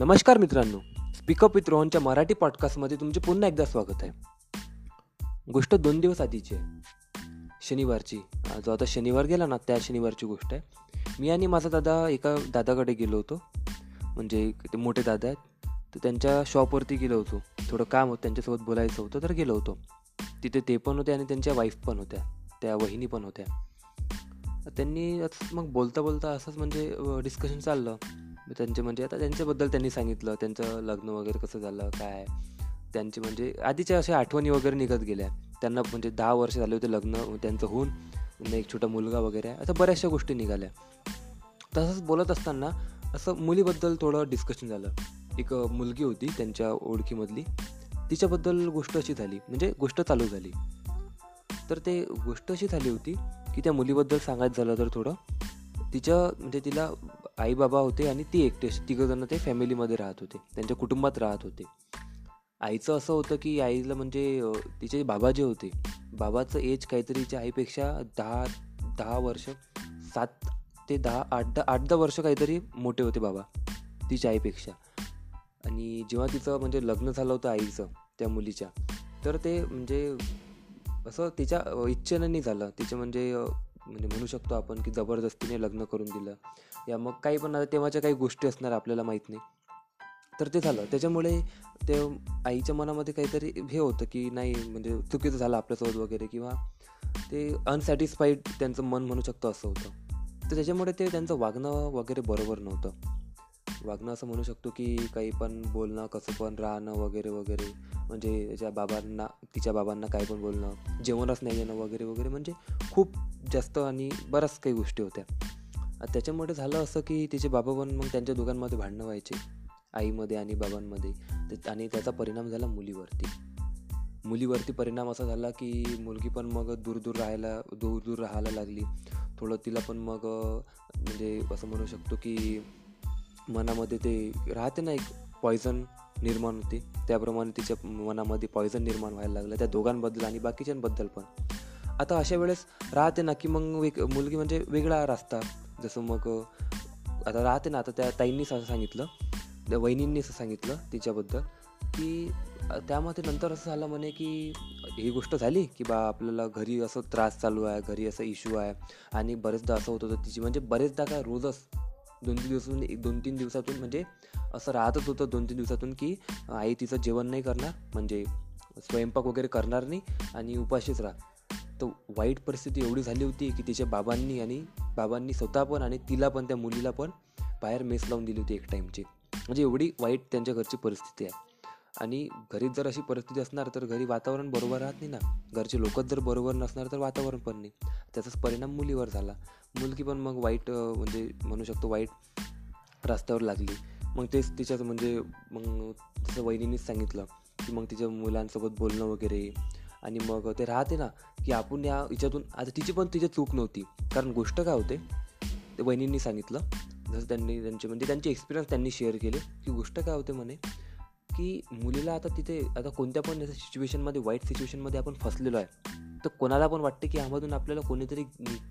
नमस्कार मित्रांनो. Speak up with रोहनच्या मराठी पॉडकास्टमध्ये तुमचे पुन्हा एकदा स्वागत आहे. गोष्ट दोन दिवस आधीची आहे. शनिवारची. जो आता शनिवार गेला ना त्या शनिवारची गोष्ट आहे. मी आणि माझा दादा एका दादाकडे गेलो होतो. म्हणजे ते मोठे दादा आहेत. तर त्यांच्या शॉपवरती गेलो होतो. थोडं काम होतं त्यांच्यासोबत बोलायचं होतं तर गेलो होतो. तिथे ते पण होते आणि त्यांच्या वाईफ पण होत्या. त्या वहिनी पण होत्या. त्यांनी मग बोलता बोलता असंच म्हणजे डिस्कशन चाललं. त्यांचे म्हणजे आता त्यांच्याबद्दल त्यांनी सांगितलं त्यांचं लग्न वगैरे कसं झालं काय त्यांचे म्हणजे आधीच्या अशा आठवणी वगैरे निघत गेल्या. त्यांना म्हणजे दहा वर्ष झाले होते लग्न त्यांचं होऊन एक छोटा मुलगा वगैरे आहे. आता बऱ्याचशा गोष्टी निघाल्या. तसंच बोलत असताना असं मुलीबद्दल थोडं डिस्कशन झालं. एक मुलगी होती त्यांच्या ओळखीमधली. तिच्याबद्दल गोष्ट अशी झाली म्हणजे गोष्ट चालू झाली. तर ते गोष्ट अशी झाली होती की त्या मुलीबद्दल सांगायचं झालं तर थोडं तिच्या म्हणजे तिला आई बाबा होते आणि ती एकटेच तिघंजणं ते फॅमिलीमध्ये राहत होते. त्यांच्या कुटुंबात राहत होते. आईचं असं होतं की आईला म्हणजे तिचे बाबा जे होते बाबाचं एज काहीतरी तिच्या आईपेक्षा दहा दहा वर्ष सात ते दहा आठ दहा आठ दहा वर्ष काहीतरी मोठे होते बाबा तिच्या आईपेक्षा. आणि जेव्हा तिचं म्हणजे लग्न झालं होतं आईचं त्या मुलीच्या तर ते म्हणजे असं तिच्या इच्छेनं नाही झालं. तिचं म्हणजे म्हणजे म्हणू शकतो आपण की जबरदस्तीने लग्न करून दिलं. या मग काही पण आता तेव्हाच्या काही गोष्टी असणार आपल्याला माहीत नाही. तर ते झालं. त्याच्यामुळे ते आईच्या मनामध्ये काहीतरी हे होतं की नाही म्हणजे चुकीचं झालं आपल्यासोबत वगैरे किंवा ते अनसॅटिस्फाईड त्यांचं मन म्हणू शकतो असं होतं. तर त्याच्यामुळे ते त्यांचं वागणं वगैरे बरोबर नव्हतं. वागणं असं म्हणू शकतो की काही पण बोलणं कसं पण राहणं वगैरे वगैरे. म्हणजे त्याच्या बाबांना तिच्या बाबांना काय पण बोलणं जेवणच नाही येणं वगैरे वगैरे म्हणजे खूप जास्त आणि बऱ्याच काही गोष्टी होत्या. त्याच्यामुळे झालं असं की तिचे बाबा पण मग त्यांच्या दोघांमध्ये भांडणं व्हायचे आईमध्ये आणि बाबांमध्ये. आणि त्याचा परिणाम झाला मुलीवरती. मुलीवरती परिणाम असा झाला की मुलगी पण मग दूर दूर राहायला दूर दूर राहायला लागली. थोडं तिला पण मग म्हणजे असं म्हणू शकतो की मनामध्ये ते राहते ना एक पॉयझन निर्माण होते. त्याप्रमाणे तिच्या मनामध्ये पॉयझन निर्माण व्हायला लागलं. त्या दोघांबद्दल आणि बाकीच्यांबद्दल पण. आता अशा वेळेस राहते ना की मग वेग मुलगी म्हणजे वेगळा रस्ता. जसं मग आता राहते ना आता त्या ताईंनी असं सांगितलं. त्या वहिनींनी असं सांगितलं तिच्याबद्दल की त्यामध्ये नंतर असं झालं म्हणे की ही गोष्ट झाली की बा आपल्याला घरी असं त्रास चालू आहे घरी असं इश्यू आहे. आणि बरेचदा असं होत होतं तिची म्हणजे बरेचदा काय रोजच दोन तीन दिवसातून एक दोन तीन दिवसातून म्हणजे असं राहतच होतं दोन तीन दिवसातून की आई तिचं जेवण नाही करणार म्हणजे स्वयंपाक वगैरे करणार नाही आणि उपाशीच राहा. तर वाईट परिस्थिती एवढी झाली होती की तिच्या बाबांनी आणि बाबांनी स्वतः पण आणि तिला पण त्या मुलीला पण बाहेर मेस लावून दिली होती एक टाईमची म्हणजे एवढी वाईट त्यांच्या घरची परिस्थिती आहे. आणि घरी जर अशी परिस्थिती असणार तर घरी वातावरण बरोबर राहत नाही ना. घरचे लोकच जर बरोबर नसणार तर वातावरण पण नाही. त्याचाच परिणाम मुलीवर झाला. मुलगी पण मग वाईट म्हणजे म्हणू शकतो वाईट रस्त्यावर लागली. मग तेच तिच्याच म्हणजे मग तसं वहिनीनेच सांगितलं की मग तिच्या मुलांसोबत बोलणं वगैरे. आणि मग ते राहते ना की आपण या हिच्यातून आता तिची पण तिची चूक नव्हती. कारण गोष्ट काय होते ते वहिनींनी सांगितलं. जसं त्यांनी त्यांचे म्हणजे त्यांचे एक्सपिरियन्स त्यांनी शेअर केले. की गोष्ट काय होते म्हणे की मुलीला आता तिथे आता कोणत्या पण सिच्युएशनमध्ये वाईट सिच्युएशनमध्ये आपण फसलेलो आहे. तर कोणाला पण वाटते की यामधून आपल्याला कोणीतरी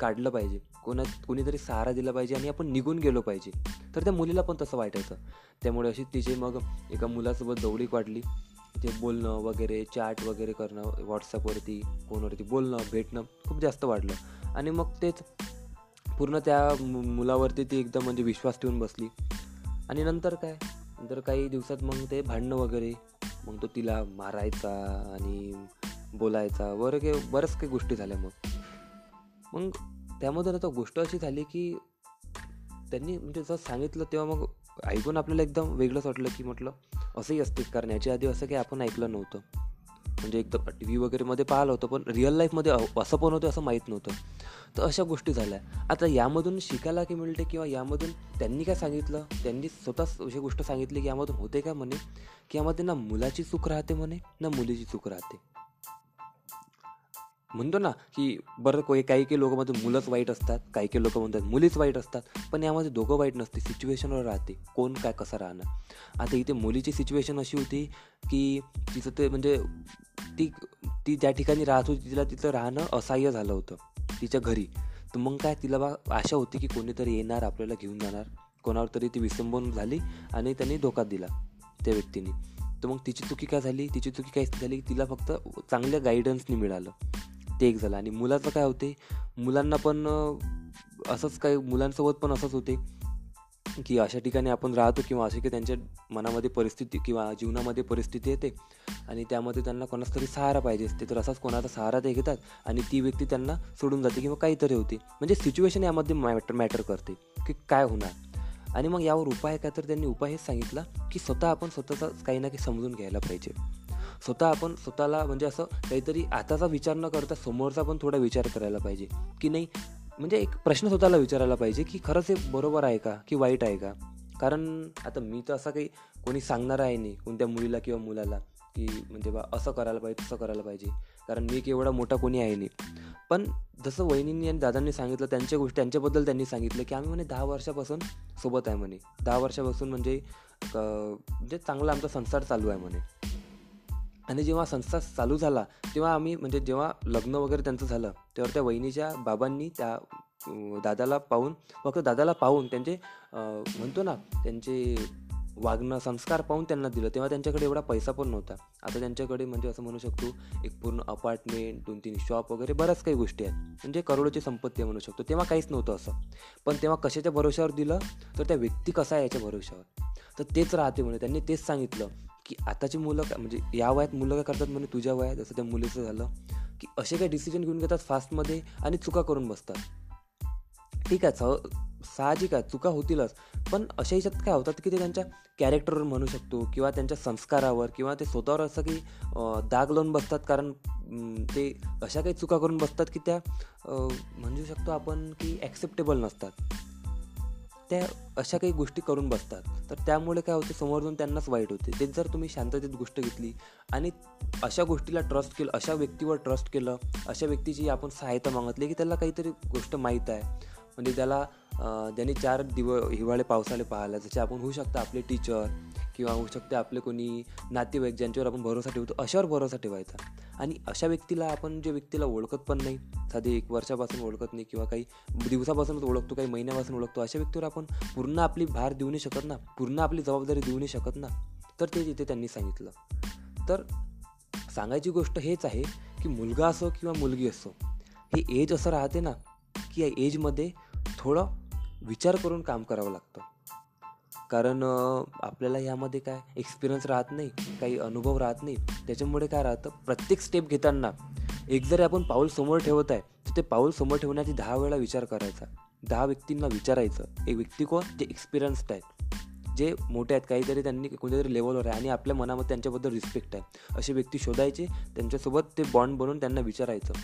काढलं पाहिजे. कोणा कोणीतरी सहारा दिला पाहिजे आणि आपण निघून गेलो पाहिजे. तर त्या मुलीला पण तसं वाटायचं. त्यामुळे अशी तिचे मग एका मुलासोबत जवळीक वाढली ते बोलणं वगैरे चॅट वगैरे करणं व्हॉट्सअपवरती फोनवरती बोलणं भेटणं खूप जास्त वाढलं. आणि मग तेच पूर्ण त्या मुलावरती ती एकदम म्हणजे विश्वास ठेवून बसली. आणि नंतर काय? नंतर काही दिवसात मग ते भांडणं वगैरे मग तो तिला मारायचा आणि बोलायचा बरं काही बऱ्याच काही गोष्टी झाल्या मग. मग त्यामध्ये आता गोष्ट अशी झाली की त्यांनी म्हणजे जसं सांगितलं तेव्हा मग ऐकून आपल्याला एकदम वेगळंच वाटलं की म्हटलं असंही असते. कारण याच्या आधी असं काही आपण ऐकलं नव्हतं. म्हणजे एकदम टी व्ही वगैरेमध्ये पाहिलं होतं पण रिअल लाईफमध्ये असं पण होतं असं माहीत नव्हतं. तर अशा गोष्टी झाल्या. आता यामधून शिकायला की मिळते किंवा यामधून त्यांनी काय सांगितलं? त्यांनी स्वतःच अशी गोष्ट सांगितली की यामधून होते का म्हणे? की यामध्ये ना मुलाची चूक राहते म्हणे ना मुलीची चूक राहते. म्हणतो ना की बरं काही काही लोक मुलंच वाईट असतात काही काही लोक म्हणतात मुलीच वाईट असतात पण यामध्ये दोघं वाईट नसते सिच्युएशनवर राहते. कोण काय कसं राहणं आता इथे मुलीची सिच्युएशन अशी होती की तिचं ते म्हणजे ती ती ज्या ठिकाणी राहत होती तिला तिथं राहणं असह्य झालं होतं तिच्या घरी. तर मग काय तिला बा आशा होती की कोणीतरी येणार आपल्याला घेऊन जाणार. कोणावर तरी ती विसंबून झाली आणि त्यांनी धोका दिला त्या व्यक्तीने. तर मग तिची चुकी काय झाली? तिची चुकी काय झाली? तिला फक्त चांगल्या गायडन्सनी मिळालं. ते एक झालं. आणि मुलाचं काय होते मुलांना पण असंच काही मुलांसोबत पण असंच होते की अशा ठिकाणी आपण राहतो किंवा असे की त्यांच्या मनामध्ये परिस्थिती किंवा जीवनामध्ये परिस्थिती येते आणि त्यामध्ये त्यांना कोणाचा तरी सहारा पाहिजे असते. तर असाच कोणाचा सहारा ते घेतात आणि ती व्यक्ती त्यांना सोडून जाते किंवा काहीतरी होते. म्हणजे सिच्युएशन यामध्ये मॅटर मॅटर करते की काय होणार. आणि मग यावर उपाय काय? तर त्यांनी उपाय हेच सांगितला की स्वतः आपण स्वतःचा काही ना काही समजून घ्यायला पाहिजे. स्वतः आपण स्वतःला म्हणजे असं काहीतरी आताचा विचार न करता समोरचा पण थोडा विचार करायला पाहिजे. की नाही म्हणजे एक प्रश्न स्वतःला विचारायला पाहिजे की खरंच हे बरोबर आहे का की वाईट आहे का? कारण आता मी तर असं काही कोणी सांगणार आहे नाही कोणत्या मुलीला किंवा मुलाला की म्हणजे बा असं करायला पाहिजे तसं करायला पाहिजे. कारण मी की एवढा मोठा कोणी आहे नाही. पण जसं वहिनींनी आणि दादांनी सांगितलं त्यांच्या गोष्टी त्यांच्याबद्दल त्यांनी सांगितलं की आम्ही म्हणे दहा वर्षापासून सोबत आहे म्हणे. दहा वर्षापासून म्हणजे म्हणजे चांगला आमचा संसार चालू आहे म्हणे. आणि जेव्हा संस्था चालू झाला तेव्हा आम्ही म्हणजे जेव्हा लग्न वगैरे त्यांचं झालं तेव्हा त्या वहिनीच्या बाबांनी त्या दादाला पाहून फक्त दादाला पाहून त्यांचे म्हणतो ना त्यांचे वागणं संस्कार पाहून त्यांना दिलं. तेव्हा त्यांच्याकडे एवढा पैसा पण नव्हता. आता त्यांच्याकडे म्हणजे असं म्हणू शकतो एक पूर्ण अपार्टमेंट दोन तीन शॉप वगैरे बऱ्याच काही गोष्टी आहेत. म्हणजे करोडोची संपत्ती म्हणू शकतो. तेव्हा काहीच नव्हतं असं. पण तेव्हा कशाच्या भरोश्यावर दिलं? तर त्या व्यक्ती कसा आहे याच्या भरोशावर तर तेच राहते म्हणे त्यांनी तेच सांगितलं. की आताची मुलं काय म्हणजे या वयात मुलं काय करतात म्हणजे तुझ्या वयात जसं त्या मुलीचं झालं की असे काही डिसिजन घेऊन घेतात फास्टमध्ये आणि चुका करून बसतात. ठीक आहे साहजिक आहे चुका होतीलच पण अशा ह्याच्यात काय होतात की ते त्यांच्या कॅरेक्टरवर म्हणू शकतो किंवा त्यांच्या संस्कारावर किंवा ते स्वतःवर असं काही दाग लावून बसतात कारण ते अशा काही चुका करून बसतात की त्या म्हणू शकतो आपण की ॲक्सेप्टेबल नसतात. त्या अशा काही गोष्टी करून बसतात. तर त्यामुळे काय होते समोर जाऊन त्यांनाच वाईट होते. तेच जर तुम्ही शांततेत गोष्ट घेतली आणि अशा गोष्टीला ट्रस्ट केलं अशा व्यक्तीवर ट्रस्ट केलं अशा व्यक्तीची आपण सहायता मागितली की त्याला काहीतरी गोष्ट माहीत आहे. म्हणजे त्याला ज्याने चार दिव हिवाळे पावसाळे पाहायला जसे आपण होऊ शकता आपले टीचर किंवा होऊ शकते आपले कोणी नातेवाईक ज्यांच्यावर आपण भरोसा ठेवतो अशावर भरोसा ठेवायचा. आणि अशा व्यक्तीला आपण जे व्यक्तीला ओळखत पण नाही साधी एक वर्षापासून ओळखत नाही किंवा काही दिवसापासूनच ओळखतो काही महिन्यापासून ओळखतो अशा व्यक्तीवर आपण पूर्ण आपली भार देऊ नाही शकत ना पूर्ण आपली जबाबदारी देऊ नाही शकत ना तर ते तिथे त्यांनी सांगितलं. तर सांगायची गोष्ट हेच आहे की मुलगा असो किंवा मुलगी असो हे एज असं राहते ना की या एजमध्ये थोडं विचार करून काम करावं लागतं. कारण आपल्याला यामध्ये काय एक्सपिरियन्स राहत नाही काही अनुभव राहत नाही. त्याच्यामुळे काय राहतं प्रत्येक स्टेप घेताना एक जरी आपण पाऊल समोर ठेवत आहे तर ते पाऊल समोर ठेवण्याची दहा वेळा विचार करायचा. दहा व्यक्तींना विचारायचं एक व्यक्ती कोण? जे एक्सपिरियन्स्ड आहेत. जे मोठे आहेत काहीतरी त्यांनी कोणत्यातरी लेवलवर आहे आणि आपल्या मनामध्ये त्यांच्याबद्दल रिस्पेक्ट आहे. असे व्यक्ती शोधायचे त्यांच्यासोबत ते बॉन्ड बनवून त्यांना विचारायचं.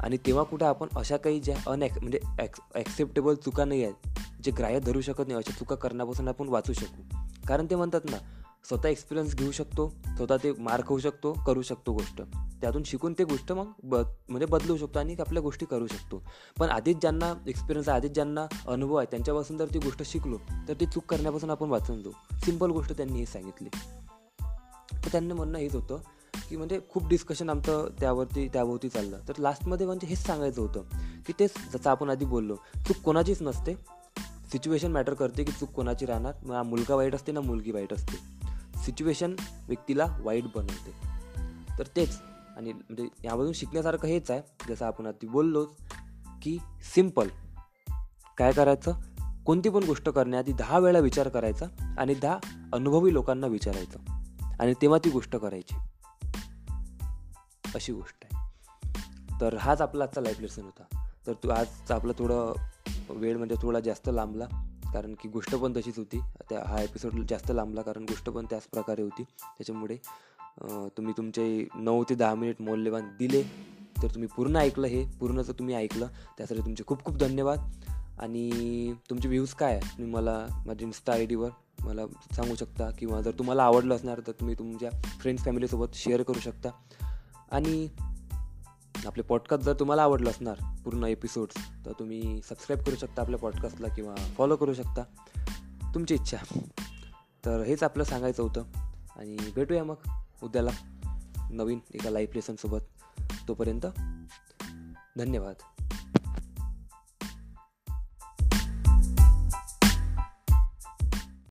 आणि तेव्हा कुठं आपण अशा काही ज्या अनएक्स म्हणजे ॲक्स ॲक्सेप्टेबल चुका नाही आहेत जे ग्राह्य धरू शकत नाही अशा चुका करण्यापासून आपण वाचू शकू. कारण ते म्हणतात ना स्वतः एक्सपिरियन्स घेऊ शकतो स्वतः ते मार्क होऊ शकतो करू शकतो गोष्ट. त्यातून शिकून ते गोष्ट मग ब म्हणजे बदलू शकतो आणि आपल्या गोष्टी करू शकतो. पण आधीच ज्यांना एक्सपिरियन्स आहे आधीच ज्यांना अनुभव आहे त्यांच्यापासून जर ती गोष्ट शिकलो तर ती चूक करण्यापासून आपण वाचून जाऊ. सिंपल गोष्ट त्यांनी हे सांगितली. तर त्यांना म्हणणं हेच होतं की म्हणजे खूप डिस्कशन आमचं त्यावरती त्याभोवती चाललं. तर लास्टमध्ये म्हणजे हेच सांगायचं होतं की तेच जसं आपण आधी बोललो चूक कोणाचीच नसते सिच्युएशन मॅटर करते की चूक कोणाची राहणार? ना मुलगा वाईट असते ना मुलगी वाईट असते? सिच्युएशन व्यक्तीला वाईट बनवते. तर तेच. आणि म्हणजे यामधून शिकण्यासारखं हेच आहे. जसं आपण आधी बोललोच की सिंपल काय करायचं? कोणती पण गोष्ट करण्याआधी दहा वेळा विचार करायचा आणि दहा अनुभवी लोकांना विचारायचं. आणि तेव्हा ती गोष्ट करायची. अशी गोष्ट आहे. तर हाच आपला आजचा लाईफ लेसन होता. तर तू आजचं आपलं थोडं वेळ म्हणजे थोडा जास्त लांबला कारण की गोष्ट पण तशीच होती. त्या हा एपिसोड जास्त लांबला कारण गोष्ट पण त्याच प्रकारे होती. त्याच्यामुळे तुम्ही तुमचे नऊ ते दहा मिनिट मौल्यवान दिले तर तुम्ही पूर्ण ऐकलं हे. पूर्ण जर तुम्ही ऐकलं त्यासाठी तुमचे खूप खूप धन्यवाद. आणि तुमचे व्ह्यूज काय आहे तुम्ही मला माझ्या इन्स्टा आय डीवर मला सांगू शकता किंवा जर तुम्हाला आवडलं असणार तर तुम्ही तुमच्या फ्रेंड्स फॅमिलीसोबत शेअर करू शकता. आणि आपले पॉडकास्ट जर तुम्हाला आवडलं असणार पूर्ण एपिसोड्स तर तुम्ही सबस्क्राईब करू शकता आपल्या पॉडकास्टला किंवा फॉलो करू शकता. तुमची इच्छा. तर हेच आपलं सांगायचं होतं. आणि भेटूया मग उद्याला नवीन एका लाईफ लेसनसोबत तोपर्यंत धन्यवाद.